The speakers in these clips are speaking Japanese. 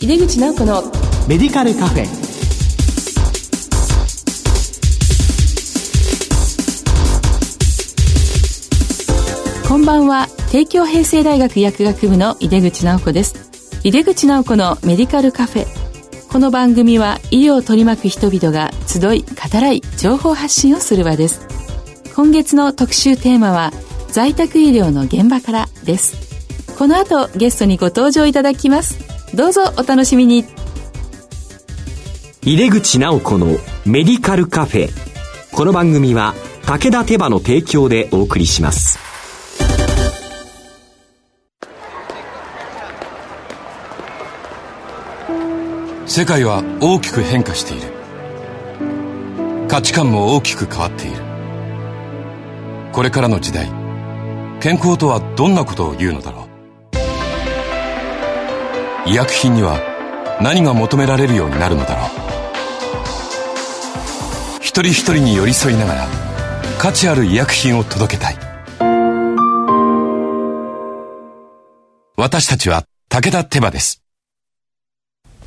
井出口直子のメディカルカフェ。こんばんは。帝京平成大学薬学部の井出口直子です。井出口直子のメディカルカフェ。この番組は医療を取り巻く人々が集い語らい情報発信をする場です。今月の特集テーマは在宅医療の現場からです。この後ゲストにご登場いただきますどうぞお楽しみに。入れ口直子のメディカルカフェ。この番組は武田手羽の提供でお送りします。世界は大きく変化している。価値観も大きく変わっている。これからの時代健康とはどんなことを言うのだろう医薬品には何が求められるようになるのだろう一人一人に寄り添いながら価値ある医薬品を届けたい私たちは武田手羽です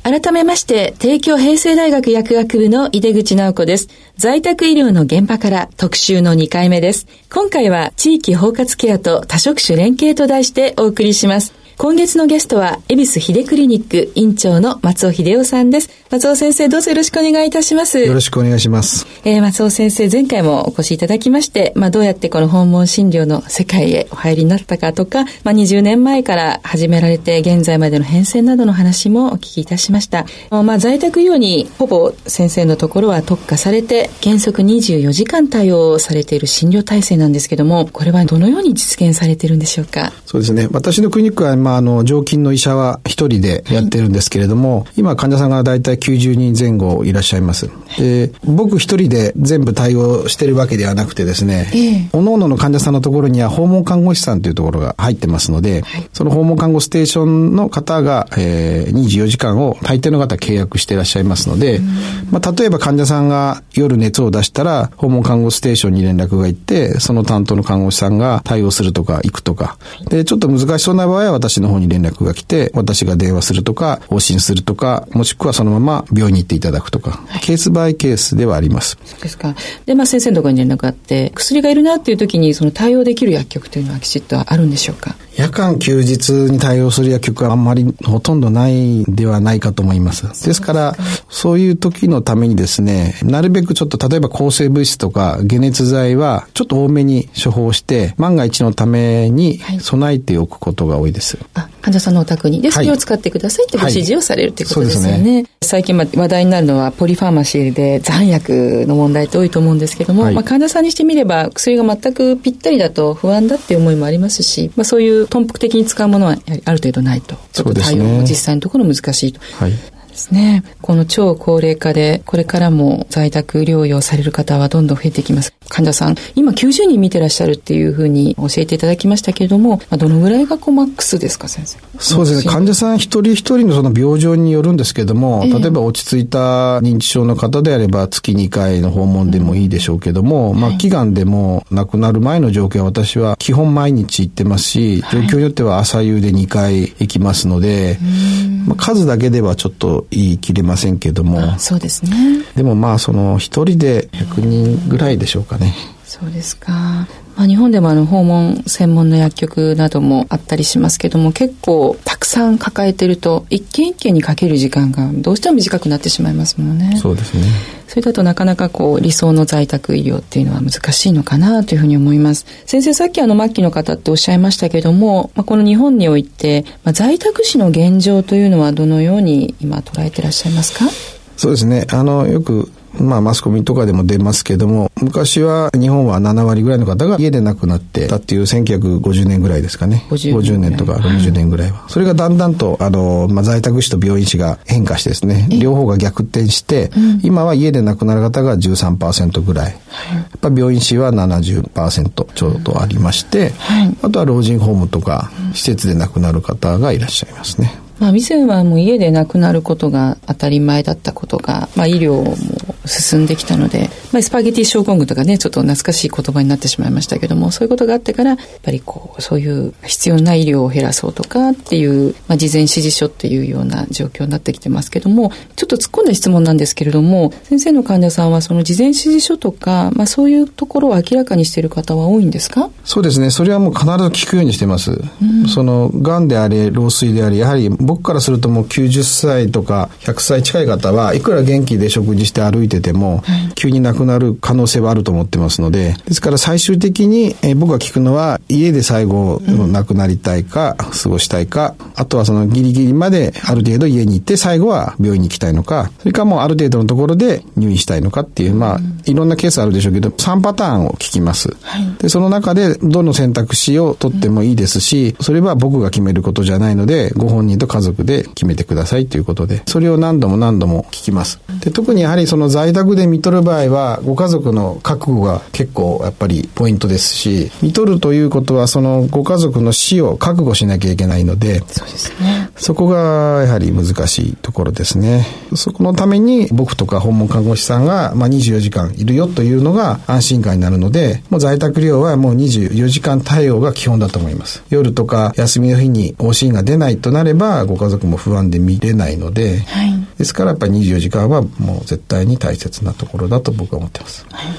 改めまして、帝京平成大学薬学部の井出口直子です。在宅医療の現場から特集の2回目です。今回は地域包括ケアと多職種連携と題してお送りします。今月のゲストは、恵比寿秀クリニック院長の松尾秀夫さんです。松尾先生、どうぞよろしくお願いいたします。よろしくお願いします。えー、松尾先生、前回もお越しいただきまして、まあ、どうやってこの訪問診療の世界へお入りになったかとか、まあ、20年前から始められて、現在までの変遷などの話もお聞きいたしました。まあ、在宅医療にほぼ先生のところは特化されて、原則24時間対応されている診療体制なんですけども、これはどのように実現されているんでしょうか？そうですね。私のクリニックは、まあ、あの、常勤の医者は一人でやってるんですけれども、はい、今患者さんがだいたい90人前後いらっしゃいます。で、僕一人で全部対応してるわけではなくてですね、えー、各々の患者さんのところには訪問看護師さんというところが入ってますので、はい、その訪問看護ステーションの方が、えー、24時間を大抵の方契約していらっしゃいますので、まあ、例えば患者さんが夜熱を出したら、訪問看護ステーションに連絡が行って、その担当の看護師さんが対応するとか行くとか、で、ちょっと難しそうな場合は私の方に連絡が来て、私が電話するとか、往診するとか、もしくはそのまま病院に行っていただくとか、はい、ケースバイケースではあります。そうですか。で、まあ先生のところに連絡があって、薬がいるなっていう時にその対応できる薬局というのはきちっとあるんでしょうか？夜間休日に対応する薬局はあんまりほとんどないではないかと思います。ですから、そういう時のためにですね、なるべくちょっと例えば抗生物質とか解熱剤はちょっと多めに処方して、万が一のために備えておくことが多いです。はい、患者さんのお宅に。で、それを使ってくださいってご指示をされるってことですよね。はいね最近話題になるのはポリファーマシーで残薬の問題って多いと思うんですけども、はい、まあ患者さんにしてみれば薬が全くぴったりだと不安だっていう思いもありますし、まあそういう頓服的に使うものはやはりある程度ないと。ちょっと対応も実際のところ難しいと。はいですね。この超高齢化で、これからも在宅療養される方はどんどん増えてきます。患者さん、今90人見てらっしゃるっていうふうに教えていただきましたけれども、まあ、どのぐらいがこうマックスですか、先生？そうですね。患者さん一人一人のその病状によるんですけども、例えば落ち着いた認知症の方であれば月2回の訪問でもいいでしょうけども、うん、まあ、祈願でも亡くなる前の状況は私は基本毎日行ってますし、状況によっては朝夕で2回行きますので、まあ、数だけではちょっと言い切れませんけども。そうですね。でもまあ、その一人で100人ぐらいでしょうかね。そうですか。まあ、日本でもあの訪問専門の薬局などもあったりしますけども結構たくさん抱えてると一軒一軒にかける時間がどうしても短くなってしまいますもんね。そうですね。それだとなかなかこう理想の在宅医療っていうのは難しいのかなというふうに思います。先生さっきあの末期の方っておっしゃいましたけども、まあ、この日本において、まあ、在宅死の現状というのはどのように今捉えてらっしゃいますか？そうですね。あの、よくまあマスコミとかでも出ますけども、昔は日本は7割ぐらいの方が家で亡くなってたっていう1950年ぐらいですかね。50, 50年とか60年ぐらいは。それがだんだんと、あの、まあ、在宅死と病院死が変化してですね、両方が逆転して、今は家で亡くなる方が13%ぐらい。やっぱ病院死は70%ちょうどありまして、あとは老人ホームとか施設で亡くなる方がいらっしゃいますね。まあ、以前はもう家で亡くなることが当たり前だったことが、まあ、医療も進んできたので、まあ、スパゲティ症候群とかね、ちょっと懐かしい言葉になってしまいましたけども、そういうことがあってから、やっぱりこう、そういう必要な医療を減らそうとかっていう、まあ、事前指示書っていうような状況になってきてますけども、ちょっと突っ込んだ質問なんですけれども、先生の患者さんはその事前指示書とか、まあ、そういうところを明らかにしている方は多いんですか？そうですね。それはもう必ず聞くようにしてます。うん、その、癌であれ、老衰であり、やはり僕からするともう90歳とか100歳近い方はいくら元気で食事して歩いてても、はい、急に亡くなる可能性はあると思ってますので、ですから最終的に、えー、僕が聞くのは家で最後亡くなりたいか、過ごしたいか、あとはそのギリギリまである程度家に行って最後は病院に行きたいのか、それかもうある程度のところで入院したいのかっていう、まあ、いろんなケースあるでしょうけど、3パターンを聞きます。はい、で、その中でどの選択肢を取ってもいいですし、それは僕が決めることじゃないので、ご本人と家族で決めてくださいということで、それを何度も何度も聞きます。で、特にやはりその在宅で見とる場合は、ご家族の覚悟が結構やっぱりポイントですし、見とるということは、そのご家族の死を覚悟しなきゃいけないので、そうですね。そこがやはり難しいところですね。そこのために僕とか訪問看護師さんが、まあ、24時間いるよというのが安心感になるので、もう在宅療養はもう24時間対応が基本だと思います。夜とか休みの日に往診が出ないとなれば、ご家族も不安で見れないので、はい、ですからやっぱり24時間はもう絶対に大切なところだと僕は思ってます。はい、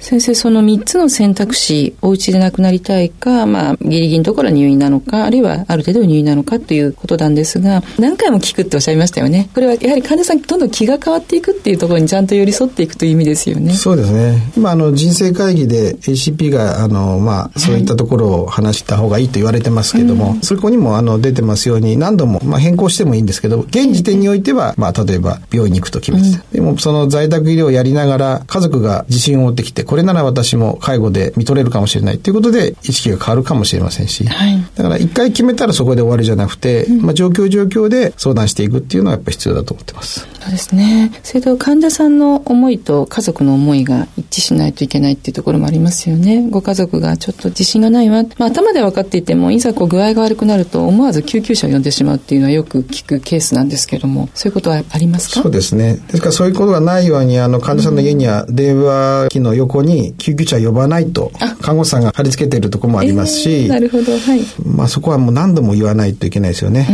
先生、その3つの選択肢、お家で亡くなりたいか、まあ、ギリギリのところは入院なのか、あるいはある程度入院なのかということなんですが、何回も聞くっておっしゃいましたよね。これはやはり患者さんどんどん気が変わっていくっていうところにちゃんと寄り添っていくという意味ですよね。そうですね。今、あの、人生会議で ACP が、あの、まあ、そういったところを話した方がいいと言われてますけども、はい、そこにも、あの、出てますように、何度も、まあ、変更してもいいんですけど、現時点においては、まあ、例えば、病院に行くと決めてた。うん、でも、その在宅医療をやりながら、家族が自信を持ってきて、これなら私も介護で見とれるかもしれないということで、意識が変わるかもしれませんし、はい、だから一回決めたらそこで終わりじゃなくて、うん、まあ、状況状況で相談していくっていうのはやっぱり必要だと思ってます。そうですね。それと患者さんの思いと家族の思いが一致しないといけないっていうところもありますよね。ご家族がちょっと自信がないわ。まあ、頭で分かっていても、いざこう具合が悪くなると思わず救急車を呼んでしまうっていうのはよく聞くケースなんですけども、そういうことはありますか？そうですね。ですからそういうことがないように、あの、患者さんの家には電話機の横に救急車呼ばないと、看護師さんが貼り付けているところもありますし、えー、なるほど、はい。まあそこはもう何度も言わないといけないですよね。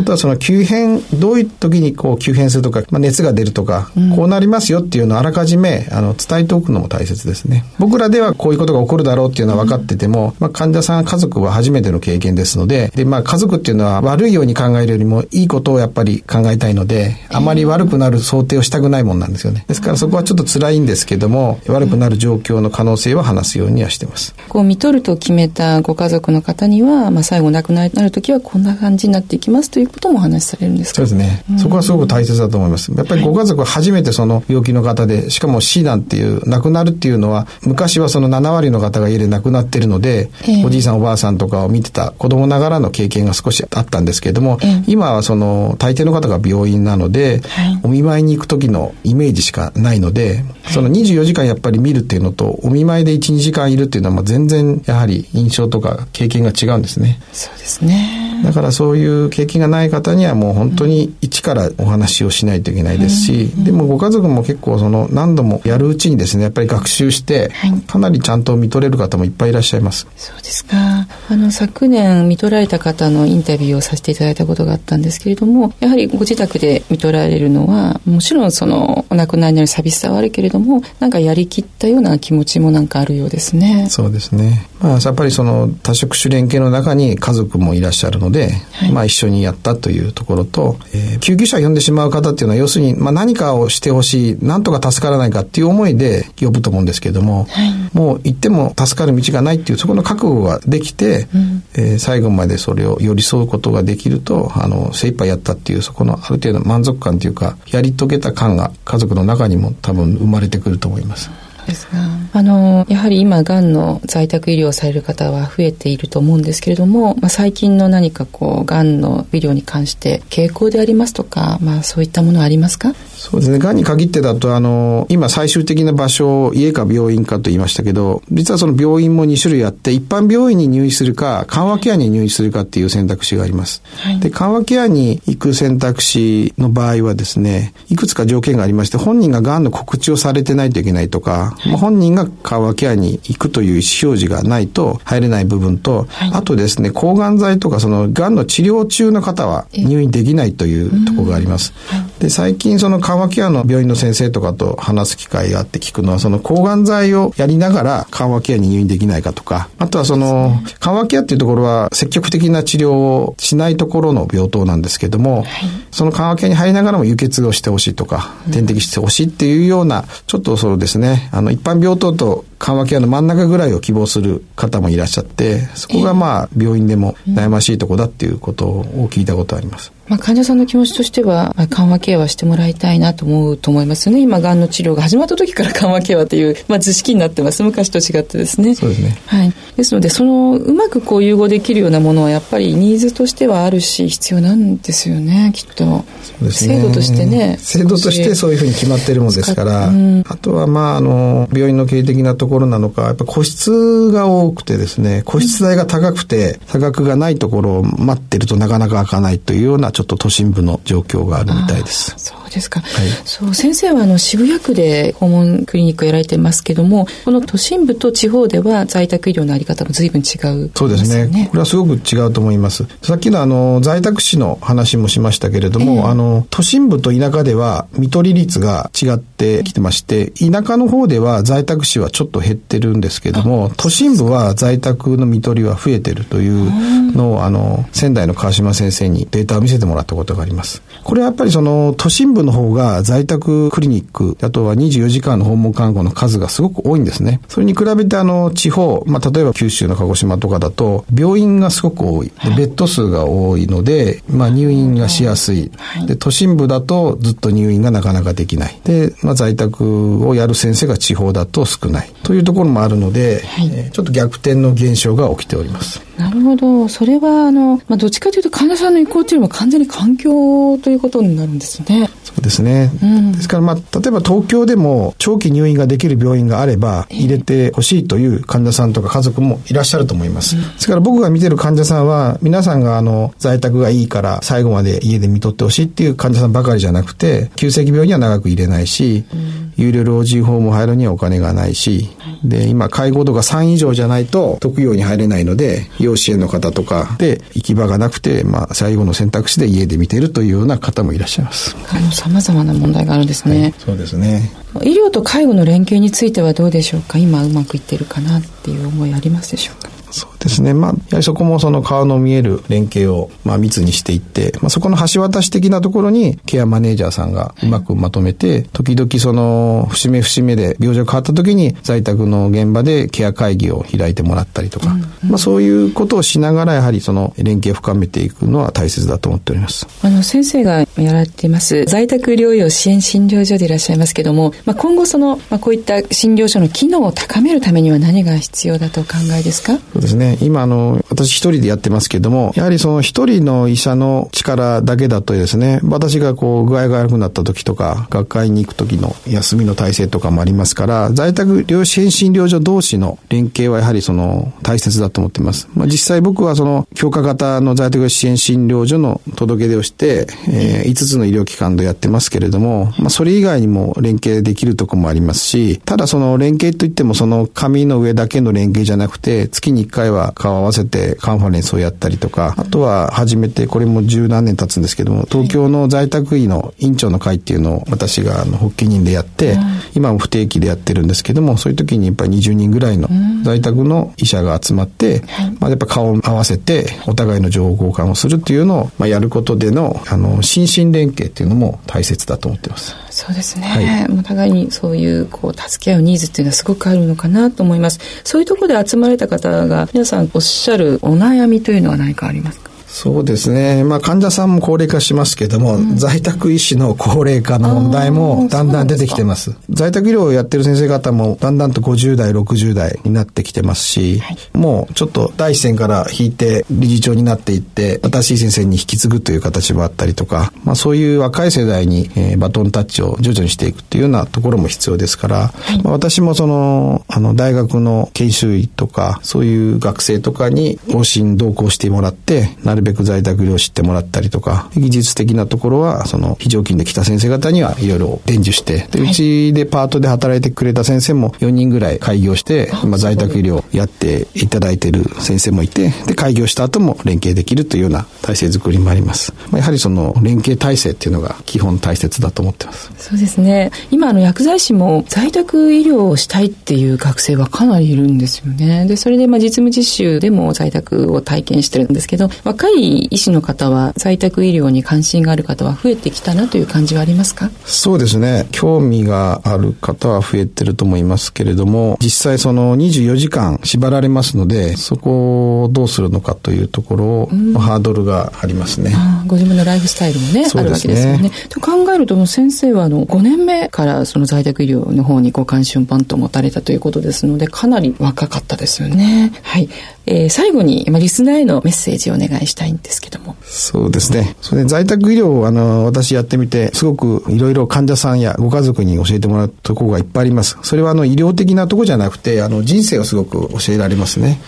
あとはその急変、どういう時にこう急変するとか、まあ、熱が出るとか、うん、こうなりますよっていうのをあらかじめあの伝えておくのも大切ですね。僕らではこういうことが起こるだろうっていうのは分かってても、まあ、患者さん、家族は初めての経験ですので、で、まあ家族っていうのは悪いように考えるよりもいいことをやっぱり考えたいので、あまり悪くなる想定をしたくないもんなんですよね。ですからそこはちょっと辛いんですけども、悪くなる状況の可能性は話すようにはしてます。こう見とると決めたご家族の方には、まあ最後亡くなる時はこんな感じになっていきますということもお話しされるんですそうですね、うん、そこはすごく大切だと思います。やっぱりご家族は初めてその病気の方で、しかも死なんていう、亡くなるっていうのは、昔はその7割の方が家で亡くなってるので、えー、おじいさんおばあさんとかを見てた子供ながらの経験が少しあったんですけれども、えー、今はその大抵の方が病院なので、はい、お見舞いに行く時のイメージしかないので、その24時間やっぱり見るっていうのと、お見舞いで1、2時間いるっていうのは全然やはり印象とか経験が違うんですね。そうですね。だからそういう経験がない方にはもう本当に一からお話をしないといけないですし、でもご家族も結構その何度もやるうちにですね、やっぱり学習して、かなりちゃんと見とれる方もいっぱいいらっしゃいます。そうですか。あの、昨年見とられた方のインタビューをさせていただいたことがあったんですけれども、やはりご自宅で見とられるのは、もちろんそのお亡くなりになる寂しさはあるけれども、なんかやりきったような気持ちもなんかあるようですね。そうですね。まあ、やっぱりその多職種連携の中に家族もいらっしゃるので、はい、まあ一緒にやったというところと、えー、救急車を呼んでしまう方っていうのは要するに、まあ何かをしてほしい、なんとか助からないかっていう思いで呼ぶと思うんですけれども、はい、もう行っても助かる道がないっていうそこの覚悟ができて、うん、えー、最後までそれを寄り添うことができると、あの、精一杯やったっていうそこのある程度満足感というか、やり遂げた感が家族の中にも多分生まれてくると思います。ですが、あの、やはり今、がんの在宅医療をされる方は増えていると思うんですけれども、まあ、最近の何かこう、がんの医療に関して傾向でありますとか、まあ、そういったものはありますか？そうですね。がんに限ってだと、あの、今最終的な場所を家か病院かと言いましたけど、実はその病院も2種類あって、一般病院に入院するか、緩和ケアに入院するかっていう選択肢があります。はい、で、緩和ケアに行く選択肢の場合はですね、いくつか条件がありまして、本人ががんの告知をされてないといけないとか、はい、本人が緩和ケアに行くという意思表示がないと入れない部分と、はい、あとですね、抗がん剤とかそのがんの治療中の方は入院できないというところがあります。で、最近その緩和ケアの病院の先生とかと話す機会があって聞くのは、その抗がん剤をやりながら緩和ケアに入院できないかとか、あとはその、緩和ケアっていうところは積極的な治療をしないところの病棟なんですけども、はい、その緩和ケアに入りながらも輸血をしてほしいとか、点滴してほしいっていうような、ちょっとそうですね、あの、一般病棟と緩和ケアの真ん中ぐらいを希望する方もいらっしゃって、そこがまあ、病院でも悩ましいとこだっていうことを聞いたことあります。まあ、患者さんの気持ちとしては、まあ、緩和ケアはしてもらいたいなと思うと思いますよね。今、がんの治療が始まった時から 緩和ケアという、まあ、図式になってます。昔と違ってですね。そうですね。はい。ですので、その、うまくこう融合できるようなものは、やっぱりニーズとしてはあるし、必要なんですよね、きっと。そうですね。制度としてね。制度としてそういうふうに決まってるもんですから、うん、あとは、まあ、あの、病院の経営的なところなのか、やっぱ個室が多くてですね、個室代が高くて、差額がないところを待ってるとなかなか開かないというような、ちょっと都心部の状況があるみたいです。そうですか。はい、そう先生はあの渋谷区で訪問クリニックやられてますけども、この都心部と地方では在宅医療のあり方も随分違う、ね、そうですね。これはすごく違うと思います。さっきのあの在宅死の話もしましたけれども、えー、あの都心部と田舎では見取り率が違ってきてまして、田舎の方では在宅死はちょっと減ってるんですけども、都心部は在宅の見取りは増えてるというのをあの仙台の川島先生にデータを見せてもらったことがあります。これはやっぱりその都心部の方が在宅クリニック、あとは24時間の訪問看護の数がすごく多いんですね。それに比べてあの地方、まあ例えば九州の鹿児島とかだと病院がすごく多い。ベッド数が多いので、まあ入院がしやすい。で、都心部だとずっと入院がなかなかできない。で、まあ在宅をやる先生が地方だと少ない。というところもあるので、はい、ちょっと逆転の現象が起きております。なるほど。それはあの、まあどっちかというと患者さんの意向というのは完全に環境ということになるんですね。そうですね。うん、ですから、まあ、例えば東京でも長期入院ができる病院があれば、入れてほしいという患者さんとか家族もいらっしゃると思います。うん、ですから僕が見てる患者さんは、皆さんがあの、在宅がいいから最後まで家で見とってほしいっていう患者さんばかりじゃなくて、急性期病には長く入れないし、うん、有料老人ホーム入るにはお金がないし、で、今、介護度が3以上じゃないと特養に入れないので、養子縁の方とかで行き場がなくて、まあ、最後の選択肢で家で見ているというような方もいらっしゃいます。あの、様々な問題があるんですね。はい、そうですね。医療と介護の連携についてはどうでしょうか？今うまくいってるかなっていう思いありますでしょうか？そうですね。まあ、やはりそこもその顔の見える連携を、まあ、密にしていって、まあ、そこの橋渡し的なところに、ケアマネージャーさんがうまくまとめて、時々その、節目節目で病状変わった時に、在宅の現場でケア会議を開いてもらったりとか、まあ、そういうことをしながら、やはりその、連携を深めていくのは大切だと思っております。あの、先生がやられています、在宅療養支援診療所でいらっしゃいますけども、まあ、今後その、まあ、こういった診療所の機能を高めるためには何が必要だとお考えですか？そうですね。今あ、の、私一人でやってますけども、やはりその一人の医者の力だけだとですね、私がこう具合が悪くなった時とか、学会に行く時の休みの体制とかもありますから、在宅療支援診療所同士の連携はやはりその大切だと思っています。まあ、実際僕はその強化型の在宅支援診療所の届け出をして、えー、5つの医療機関でやってますけれども、まあ、それ以外にも連携できるとこもありますし、ただその連携といってもその紙の上だけの連携じゃなくて、月に1回は顔を合わせてカンファレンスをやったりとか、あとは始めて、これも十何年経つんですけども、東京の在宅医の院長の会っていうのを私があの発起人でやって、今も不定期でやってるんですけども、そういう時にやっぱり20人ぐらいの在宅の医者が集まって、まあやっぱ顔を合わせて、お互いの情報交換をするっていうのを、まあ、やることでの、あの、心身連携っていうのも大切だと思ってます。そうですね。はい、お互いにそういう、こう、助け合うニーズっていうのはすごくあるのかなと思います。そういうところで集まれた方が、皆さんおっしゃるお悩みというのは何かありますか？そうですね。まあ患者さんも高齢化しますけども、うん、在宅医師の高齢化の問題もだんだん出てきてます。在宅医療をやってる先生方もだんだんと50代、60代になってきてますし、はい、もうちょっと第一線から引いて理事長になっていって、新しい先生に引き継ぐという形もあったりとか、まあそういう若い世代に、えー、バトンタッチを徐々にしていくっていうようなところも必要ですから、はい、まあ、私もその、あの大学の研修医とか、そういう学生とかに往診同行してもらって、なるべく在宅医療を知ってもらったりとか、技術的なところは、その非常勤で来た先生方にはいろいろ伝授して、で、うちでパートで働いてくれた先生も4人ぐらい開業して、今在宅医療やっていただいている先生もいて、で、開業した後も連携できるというような体制づくりもあります。まあ、やはりその連携体制っていうのが基本大切だと思ってます。そうですね。今、あの、薬剤師も在宅医療をしたいっていう学生はかなりいるんですよね。で、それで、まあ、実務実習でも在宅を体験してるんですけど、若い医師の方は在宅医療に関心がある方は増えてきたなという感じはありますか？そうですね。興味がある方は増えてると思いますけれども、実際その24時間縛られますので、そこをどうするのかというところを、ハードルがありますね。ご自分のライフスタイルもね、ねあるわけですよね。と考えると、先生はあの5年目からその在宅医療の方にご関心をパンと持たれたということですので、かなり若かったですよね。はい。えー、最後に、まあ、リスナーへのメッセージをお願いしたいんですけども。そうですね。それで在宅医療を、あの、私やってみて、すごくいろいろ患者さんやご家族に教えてもらうところがいっぱいあります。それは、あの、医療的なところじゃなくて、あの、人生をすごく教えられますね。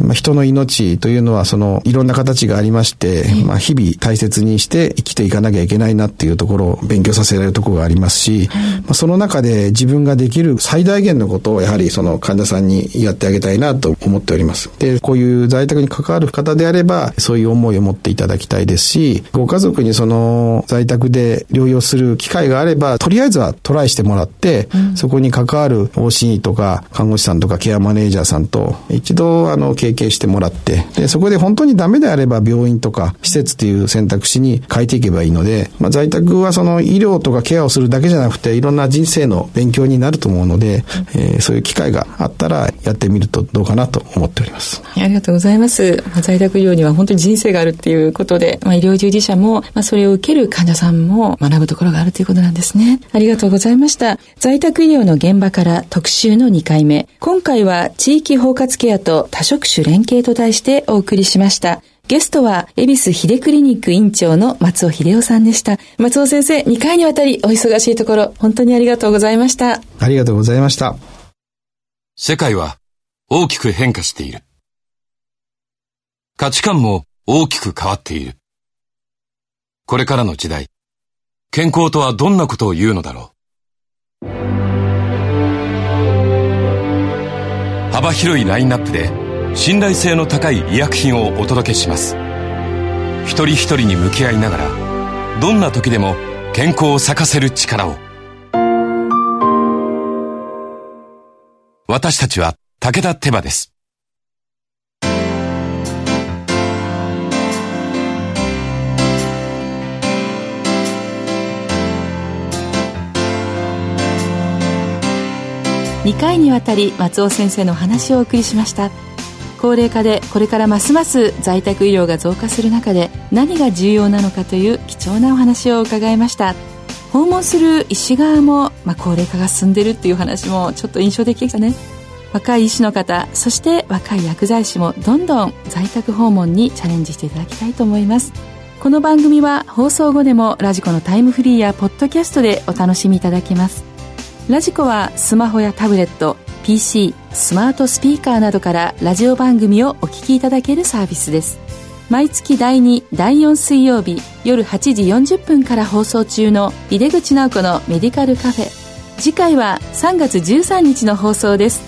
まあ、人の命というのは、その、いろんな形がありまして、まあ、日々大切にして生きていかなきゃいけないなっていうところを勉強させられるところがありますし、まあ、その中で自分ができる最大限のことを、やはりその患者さんにやってあげたいなと思っております。で、こういう在宅に関わる方であれば、そういう思いを持っていただきたいですし、ご家族にその在宅で療養する機会があれば、とりあえずはトライしてもらって、うん、そこに関わる OC とか看護師さんとかケアマネージャーさんと一度あの経験してもらって、で、そこで本当にダメであれば病院とか施設っていう選択肢に変えていけばいいので、まあ、在宅はその医療とかケアをするだけじゃなくて、いろんな人生の勉強になると思うので、えー、そういう機会があったらやってみるとどうかなと思っております。ありがとうございます。まあ、在宅医療には本当に人生があるっていうことで、まあ、医療従事者も、まあ、それを受ける患者さんも学ぶところがあるということなんですね。ありがとうございました。在宅医療の現場から特集の2回目。今回は地域包括ケアと多職種連携と題してお送りしました。ゲストは、恵比寿秀クリニック院長の松尾秀夫さんでした。松尾先生、2回にわたりお忙しいところ、本当にありがとうございました。ありがとうございました。世界は大きく変化している。価値観も大きく変わっている。これからの時代、健康とはどんなことを言うのだろう。幅広いラインナップで信頼性の高い医薬品をお届けします。一人一人に向き合いながら、どんな時でも健康を咲かせる力を。私たちは武田手羽です。2回にわたり松尾先生の話をお送りしました。高齢化でこれからますます在宅医療が増加する中で何が重要なのかという貴重なお話を伺いました。訪問する医師側も、まあ、高齢化が進んでるっていう話もちょっと印象的でしたね。若い医師の方そして若い薬剤師もどんどん在宅訪問にチャレンジしていただきたいと思います。この番組は放送後でもラジコのタイムフリーやポッドキャストでお楽しみいただけます。ラジコはスマホやタブレット PC スマートスピーカーなどからラジオ番組をお聞きいただけるサービスです。毎月第2第4水曜日夜8時40分から放送中の井出口直子のメディカルカフェ。次回は3月13日の放送です。